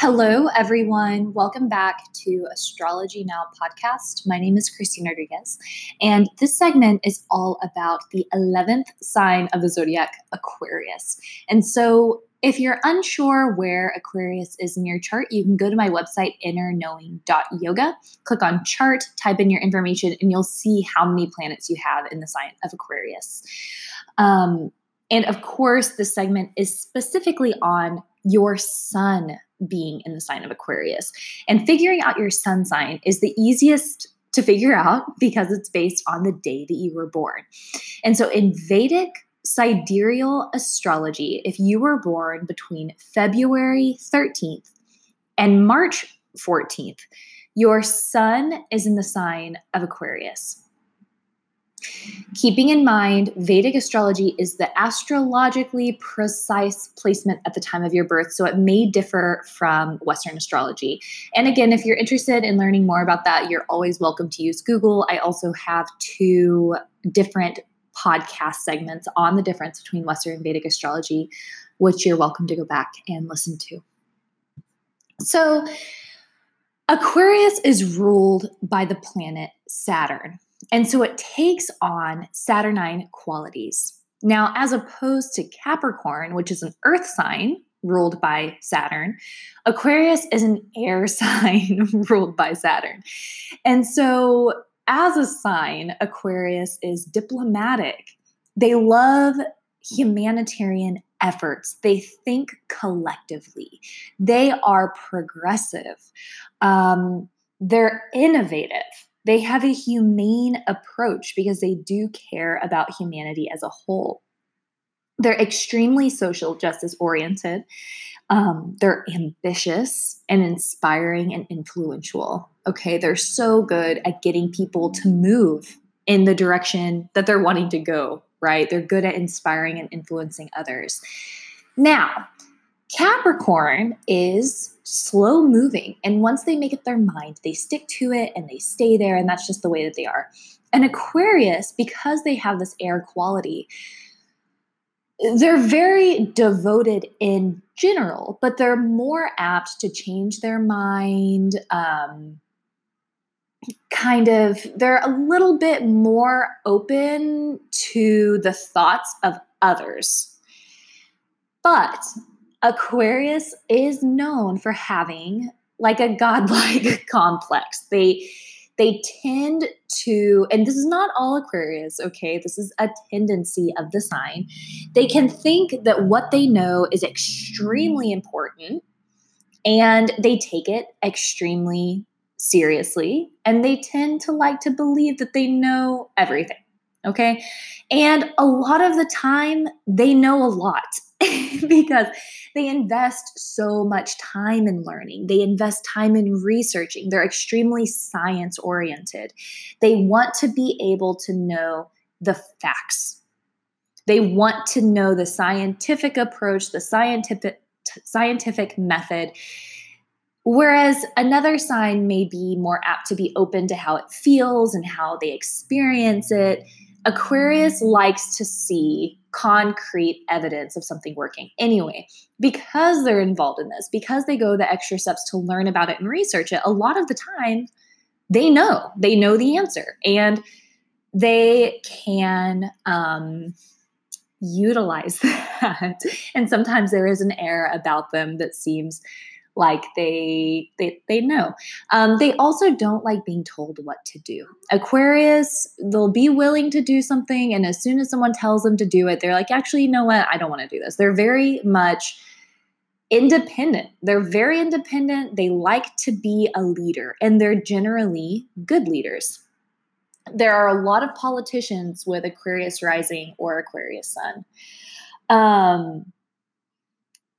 Hello, everyone. Welcome back to Astrology Now podcast. My name is Christine Rodriguez, and this segment is all about the 11th sign of the zodiac, Aquarius. And so, if you're unsure where Aquarius is in your chart, you can go to my website, innerknowing.yoga, click on chart, type in your information, and you'll see how many planets you have in the sign of Aquarius. Um, and of course, this segment is specifically on your sun being in the sign of Aquarius. And figuring out your sun sign is the easiest to figure out because it's based on the day that you were born. And so in Vedic sidereal astrology, if you were born between February 13th and March 14th, your sun is in the sign of Aquarius. Keeping in mind, Vedic astrology is the astrologically precise placement at the time of your birth, so it may differ from Western astrology. And again, if you're interested in learning more about that, you're always welcome to use Google. I also have two different podcast segments on the difference between Western and Vedic astrology, which you're welcome to go back and listen to. So, Aquarius is ruled by the planet Saturn. And so it takes on Saturnine qualities. Now, as opposed to Capricorn, which is an earth sign ruled by Saturn, Aquarius is an air sign ruled by Saturn. And so, as a sign, Aquarius is diplomatic. They love humanitarian efforts. They think collectively. They are progressive. Um, they're innovative. They have a humane approach because they do care about humanity as a whole. They're extremely social justice oriented. Um, they're ambitious and inspiring and influential. Okay, they're so good at getting people to move in the direction that they're wanting to go, right? They're good at inspiring and influencing others. Now, Capricorn is slow moving. And once they make up their mind, they stick to it and they stay there. And that's just the way that they are. And Aquarius, because they have this air quality, they're very devoted in general, but they're more apt to change their mind. Um, kind of, they're a little bit more open to the thoughts of others. But Aquarius is known for having like a godlike complex. They they tend to and this is not all Aquarius, okay? This is a tendency of the sign. They can think that what they know is extremely important and they take it extremely seriously and they tend to like to believe that they know everything. Okay. And a lot of the time, they know a lot because they invest so much time in learning. They invest time in researching. They're extremely science oriented. They want to be able to know the facts. They want to know the scientific approach, the scientific scientific method. Whereas another sign may be more apt to be open to how it feels and how they experience it Aquarius likes to see concrete evidence of something working. Anyway, because they're involved in this, because they go the extra steps to learn about it and research it, a lot of the time they know, they know the answer and they can um, utilize that. and sometimes there is an air about them that seems like they they they know. Um, they also don't like being told what to do. Aquarius, they'll be willing to do something, and as soon as someone tells them to do it, they're like, actually, you know what? I don't want to do this. They're very much independent. They're very independent. They like to be a leader, and they're generally good leaders. There are a lot of politicians with Aquarius rising or Aquarius sun. Um,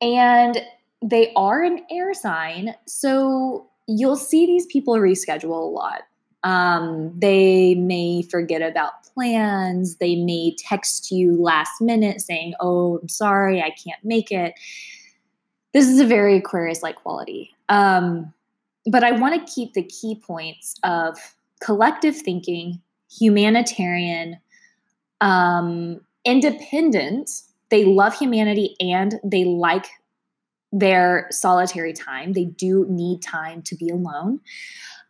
and they are an air sign, so you'll see these people reschedule a lot. Um, they may forget about plans. They may text you last minute saying, Oh, I'm sorry, I can't make it. This is a very Aquarius like quality. Um, but I want to keep the key points of collective thinking, humanitarian, um, independent. They love humanity and they like their solitary time. They do need time to be alone.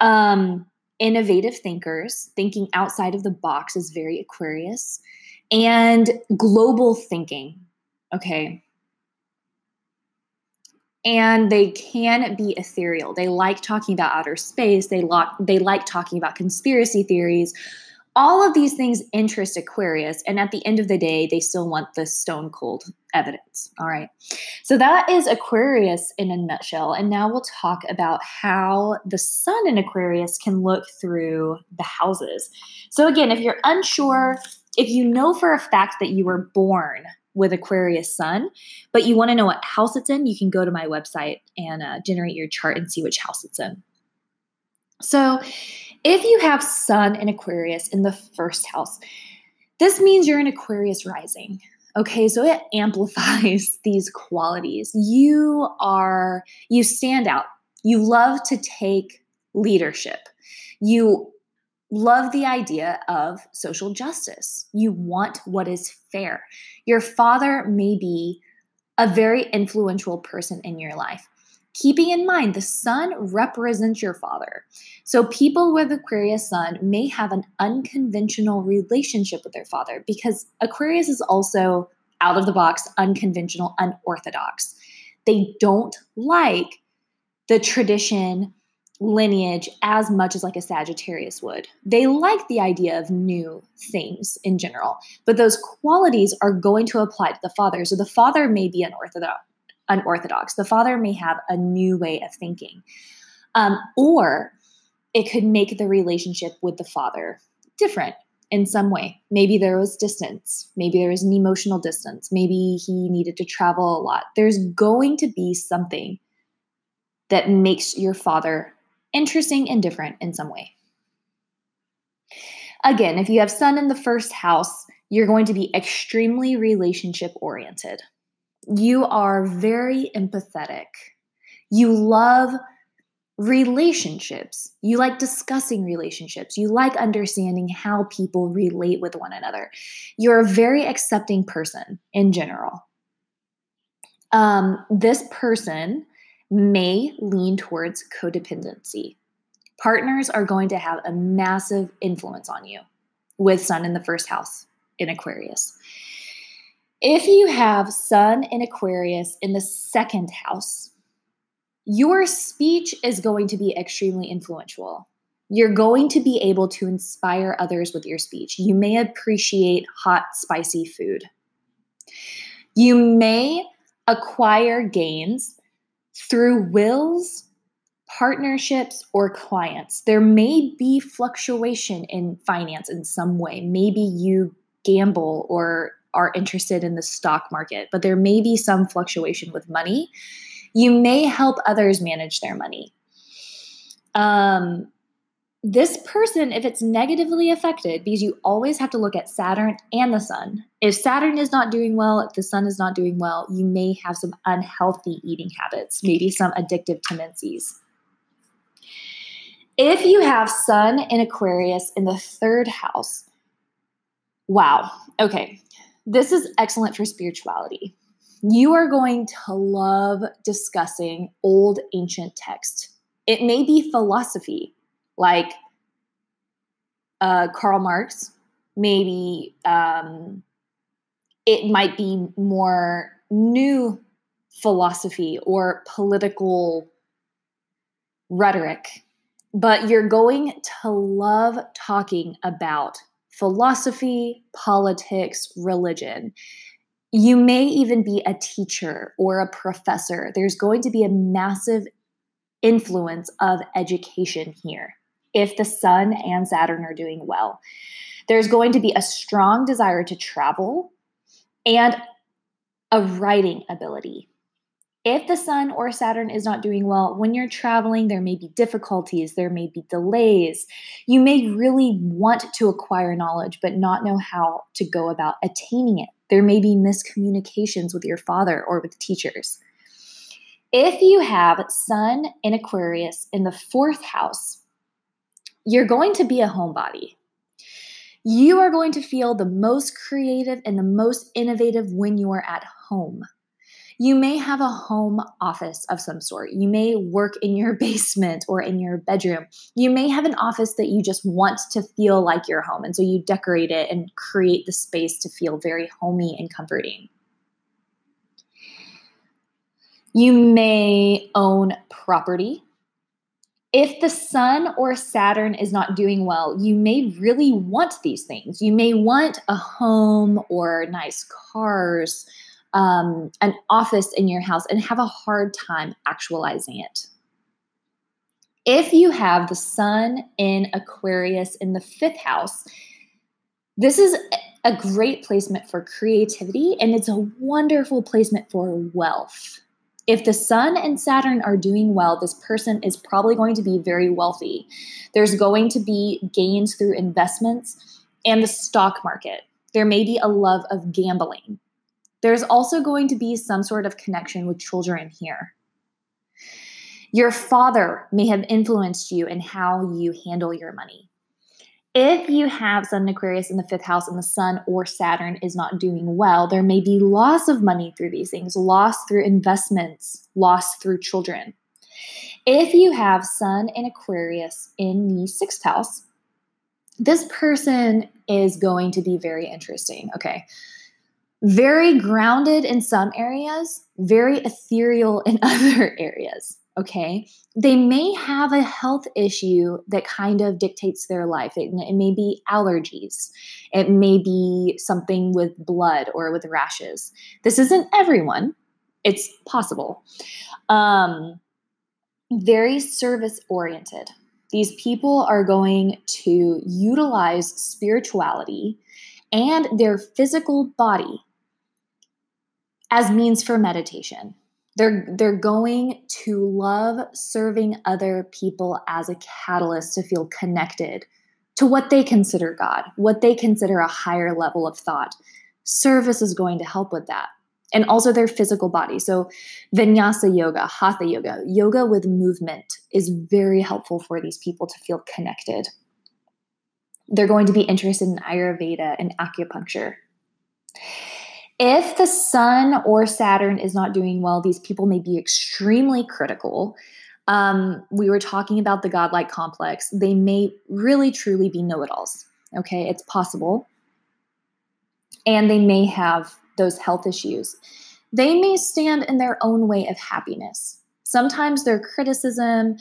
Um, innovative thinkers, thinking outside of the box is very Aquarius, and global thinking. Okay. And they can be ethereal. They like talking about outer space. They, lo- they like talking about conspiracy theories all of these things interest Aquarius. And at the end of the day, they still want the stone cold evidence. All right. So that is Aquarius in a nutshell. And now we'll talk about how the sun in Aquarius can look through the houses. So, again, if you're unsure, if you know for a fact that you were born with Aquarius sun, but you want to know what house it's in, you can go to my website and uh, generate your chart and see which house it's in. So, if you have Sun in Aquarius in the first house, this means you're an Aquarius rising. Okay, so it amplifies these qualities. You are, you stand out. You love to take leadership. You love the idea of social justice. You want what is fair. Your father may be a very influential person in your life keeping in mind the sun represents your father. So people with Aquarius sun may have an unconventional relationship with their father because Aquarius is also out of the box, unconventional, unorthodox. They don't like the tradition lineage as much as like a Sagittarius would. They like the idea of new things in general, but those qualities are going to apply to the father. So the father may be unorthodox unorthodox. The father may have a new way of thinking. Um, or it could make the relationship with the father different in some way. Maybe there was distance. Maybe there was an emotional distance. Maybe he needed to travel a lot. There's going to be something that makes your father interesting and different in some way. Again, if you have sun in the first house, you're going to be extremely relationship oriented you are very empathetic. You love relationships. You like discussing relationships. You like understanding how people relate with one another. You're a very accepting person in general. Um, this person may lean towards codependency. Partners are going to have a massive influence on you with Sun in the first house in Aquarius. If you have Sun in Aquarius in the second house, your speech is going to be extremely influential. You're going to be able to inspire others with your speech. You may appreciate hot, spicy food. You may acquire gains through wills, partnerships, or clients. There may be fluctuation in finance in some way. Maybe you gamble or are interested in the stock market, but there may be some fluctuation with money. You may help others manage their money. Um, this person, if it's negatively affected, because you always have to look at Saturn and the sun. If Saturn is not doing well, if the sun is not doing well, you may have some unhealthy eating habits, maybe some addictive tendencies. If you have Sun in Aquarius in the third house, wow, okay, this is excellent for spirituality. You are going to love discussing old ancient texts. It may be philosophy, like uh, Karl Marx. Maybe um, it might be more new philosophy or political rhetoric. But you're going to love talking about philosophy, politics, religion. You may even be a teacher or a professor. There's going to be a massive influence of education here if the Sun and Saturn are doing well. There's going to be a strong desire to travel and a writing ability. If the Sun or Saturn is not doing well, when you're traveling, there may be difficulties, there may be delays. You may really want to acquire knowledge, but not know how to go about attaining it. There may be miscommunications with your father or with teachers. If you have Sun in Aquarius in the fourth house, you're going to be a homebody. You are going to feel the most creative and the most innovative when you are at home You may have a home office of some sort. You may work in your basement or in your bedroom. You may have an office that you just want to feel like your home. And so you decorate it and create the space to feel very homey and comforting. You may own property. If the sun or Saturn is not doing well, you may really want these things. You may want a home or nice cars um, an office in your house and have a hard time actualizing it. If you have the sun in Aquarius in the fifth house, this is a great placement for creativity and it's a wonderful placement for wealth. If the sun and Saturn are doing well, this person is probably going to be very wealthy. There's going to be gains through investments and the stock market. There may be a love of gambling. There's also going to be some sort of connection with children here. Your father may have influenced you in how you handle your money. If you have Sun Aquarius in the fifth house and the Sun or Saturn is not doing well, there may be loss of money through these things, loss through investments, loss through children. If you have Sun and Aquarius in the sixth house, this person is going to be very interesting. Okay very grounded in some areas, very ethereal in other areas. Okay. They may have a health issue that kind of dictates their life. It, it, may be allergies, it may be something with blood or with rashes. This isn't everyone, it's possible. Um, very service oriented. These people are going to utilize spirituality and their physical body as means for meditation. They're, they're going to love serving other people as a catalyst to feel connected to what they consider God, what they consider a higher level of thought. Service is going to help with that. And also their physical body. So, vinyasa yoga, hatha yoga, yoga with movement is very helpful for these people to feel connected. They're going to be interested in Ayurveda and acupuncture. If the sun or Saturn is not doing well, these people may be extremely critical. Um, we were talking about the godlike complex. They may really truly be know it alls. Okay, it's possible. And they may have those health issues. They may stand in their own way of happiness. Sometimes their criticism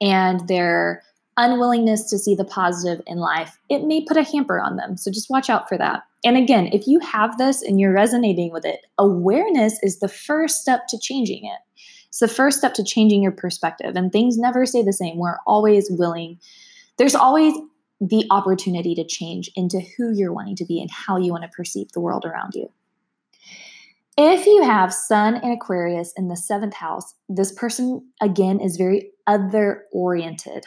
and their unwillingness to see the positive in life, it may put a hamper on them. So just watch out for that. And again, if you have this and you're resonating with it, awareness is the first step to changing it. It's the first step to changing your perspective. And things never stay the same. We're always willing, there's always the opportunity to change into who you're wanting to be and how you want to perceive the world around you. If you have Sun and Aquarius in the seventh house, this person again is very other oriented.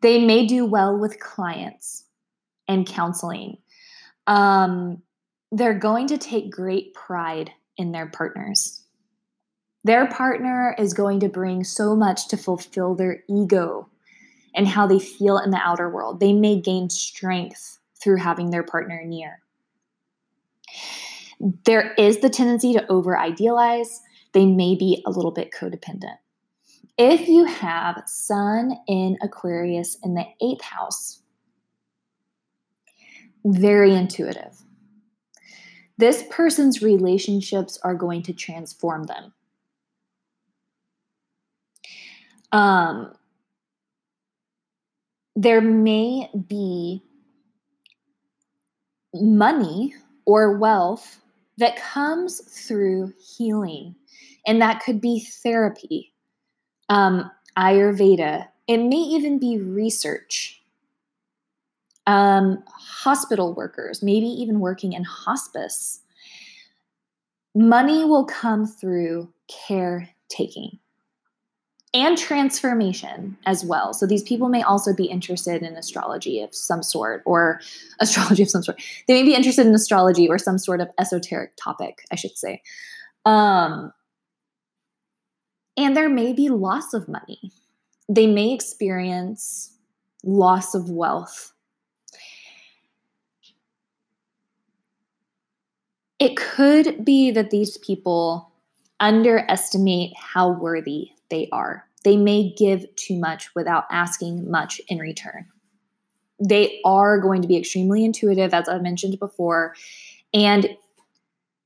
They may do well with clients and counseling. Um, they're going to take great pride in their partners. Their partner is going to bring so much to fulfill their ego and how they feel in the outer world. They may gain strength through having their partner near. There is the tendency to over idealize. They may be a little bit codependent. If you have Sun in Aquarius in the eighth house, very intuitive. This person's relationships are going to transform them. Um, there may be money or wealth that comes through healing, and that could be therapy, um, Ayurveda. It may even be research um, hospital workers, maybe even working in hospice. Money will come through caretaking and transformation as well. So these people may also be interested in astrology of some sort or astrology of some sort. They may be interested in astrology or some sort of esoteric topic, I should say. Um, and there may be loss of money. They may experience loss of wealth It could be that these people underestimate how worthy they are. They may give too much without asking much in return. They are going to be extremely intuitive, as I mentioned before, and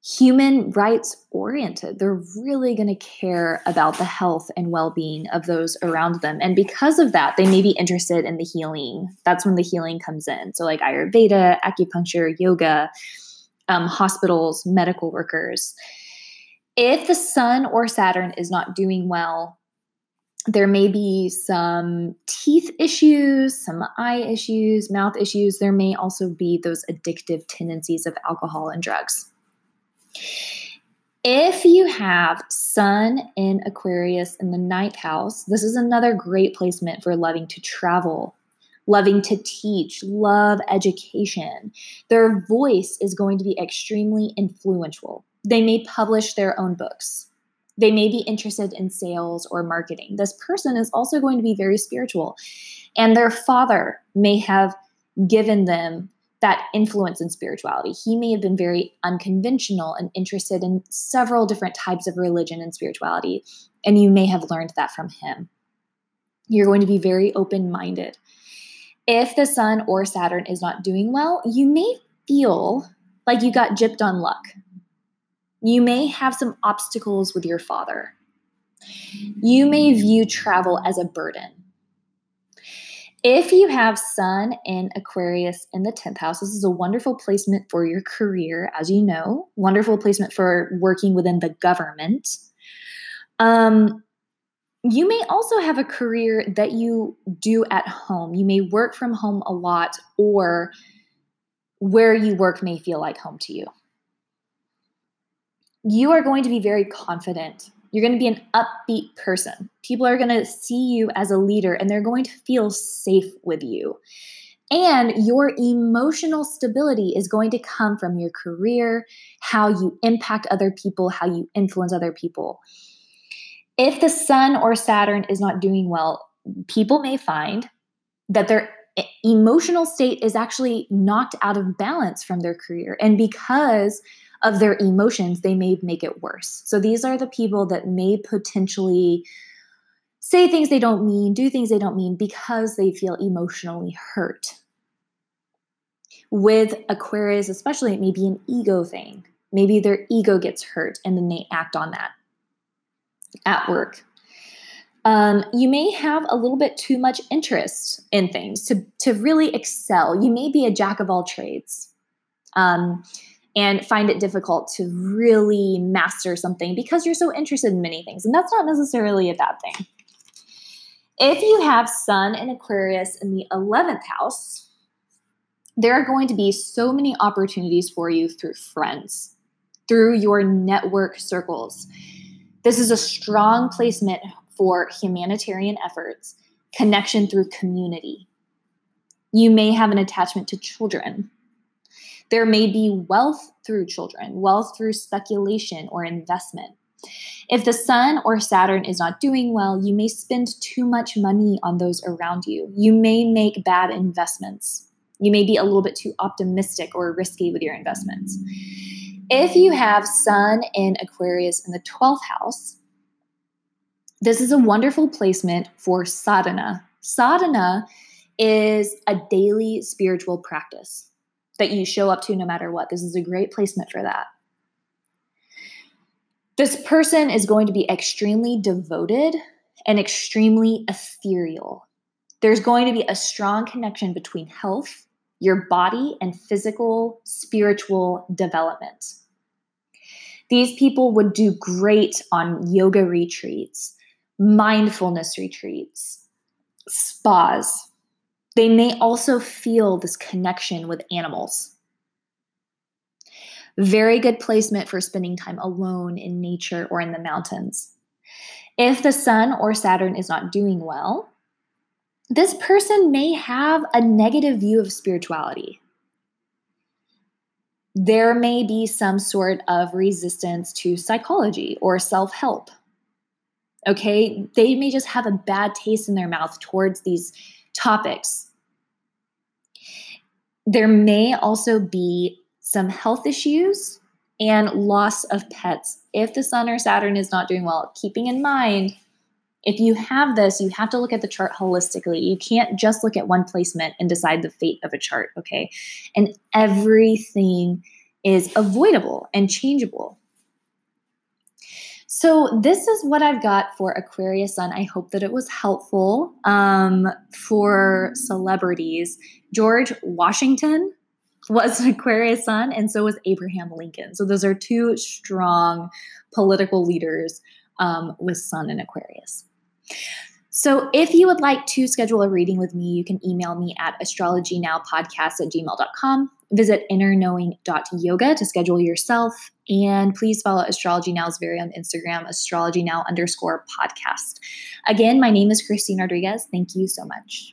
human rights oriented. They're really going to care about the health and well being of those around them. And because of that, they may be interested in the healing. That's when the healing comes in. So, like Ayurveda, acupuncture, yoga, um, hospitals, medical workers. If the sun or Saturn is not doing well, there may be some teeth issues, some eye issues, mouth issues. There may also be those addictive tendencies of alcohol and drugs. If you have Sun in Aquarius in the ninth house, this is another great placement for loving to travel, loving to teach, love education. Their voice is going to be extremely influential. They may publish their own books. They may be interested in sales or marketing. This person is also going to be very spiritual, and their father may have given them that influence in spirituality. He may have been very unconventional and interested in several different types of religion and spirituality, and you may have learned that from him. You're going to be very open minded. If the sun or Saturn is not doing well, you may feel like you got gypped on luck. You may have some obstacles with your father. You may view travel as a burden. If you have Sun in Aquarius in the 10th house, this is a wonderful placement for your career, as you know, wonderful placement for working within the government. Um, you may also have a career that you do at home. You may work from home a lot, or where you work may feel like home to you you are going to be very confident. You're going to be an upbeat person. People are going to see you as a leader and they're going to feel safe with you. And your emotional stability is going to come from your career, how you impact other people, how you influence other people. If the sun or Saturn is not doing well, people may find that their emotional state is actually knocked out of balance from their career. And because of their emotions, they may make it worse. So these are the people that may potentially say things they don't mean, do things they don't mean because they feel emotionally hurt. With Aquarius, especially, it may be an ego thing. Maybe their ego gets hurt and then they act on that at work. Um, you may have a little bit too much interest in things to, to really excel. You may be a jack of all trades. Um, and find it difficult to really master something because you're so interested in many things. And that's not necessarily a bad thing. If you have Sun and Aquarius in the 11th house, there are going to be so many opportunities for you through friends, through your network circles. This is a strong placement for humanitarian efforts, connection through community. You may have an attachment to children there may be wealth through children, wealth through speculation or investment. If the sun or Saturn is not doing well, you may spend too much money on those around you. You may make bad investments. You may be a little bit too optimistic or risky with your investments. If you have Sun in Aquarius in the 12th house, this is a wonderful placement for sadhana. Sadhana is a daily spiritual practice that you show up to no matter what. This is a great placement for that. This person is going to be extremely devoted and extremely ethereal. There's going to be a strong connection between health, your body, and physical, spiritual development. These people would do great on yoga retreats, mindfulness retreats, spas, they may also feel this connection with animals. Very good placement for spending time alone in nature or in the mountains. If the sun or Saturn is not doing well, this person may have a negative view of spirituality. There may be some sort of resistance to psychology or self help. Okay, they may just have a bad taste in their mouth towards these topics. There may also be some health issues and loss of pets. If the sun or Saturn is not doing well, keeping in mind if you have this, you have to look at the chart holistically. You can't just look at one placement and decide the fate of a chart, okay? And everything is avoidable and changeable. So, this is what I've got for Aquarius Sun. I hope that it was helpful um, for celebrities. George Washington was an Aquarius Sun, and so was Abraham Lincoln. So, those are two strong political leaders um, with Sun in Aquarius. So, if you would like to schedule a reading with me, you can email me at astrologynowpodcast at gmail.com. Visit innerknowing.yoga to schedule yourself. And please follow Astrology Now's very own Instagram, astrology now underscore podcast. Again, my name is Christine Rodriguez. Thank you so much.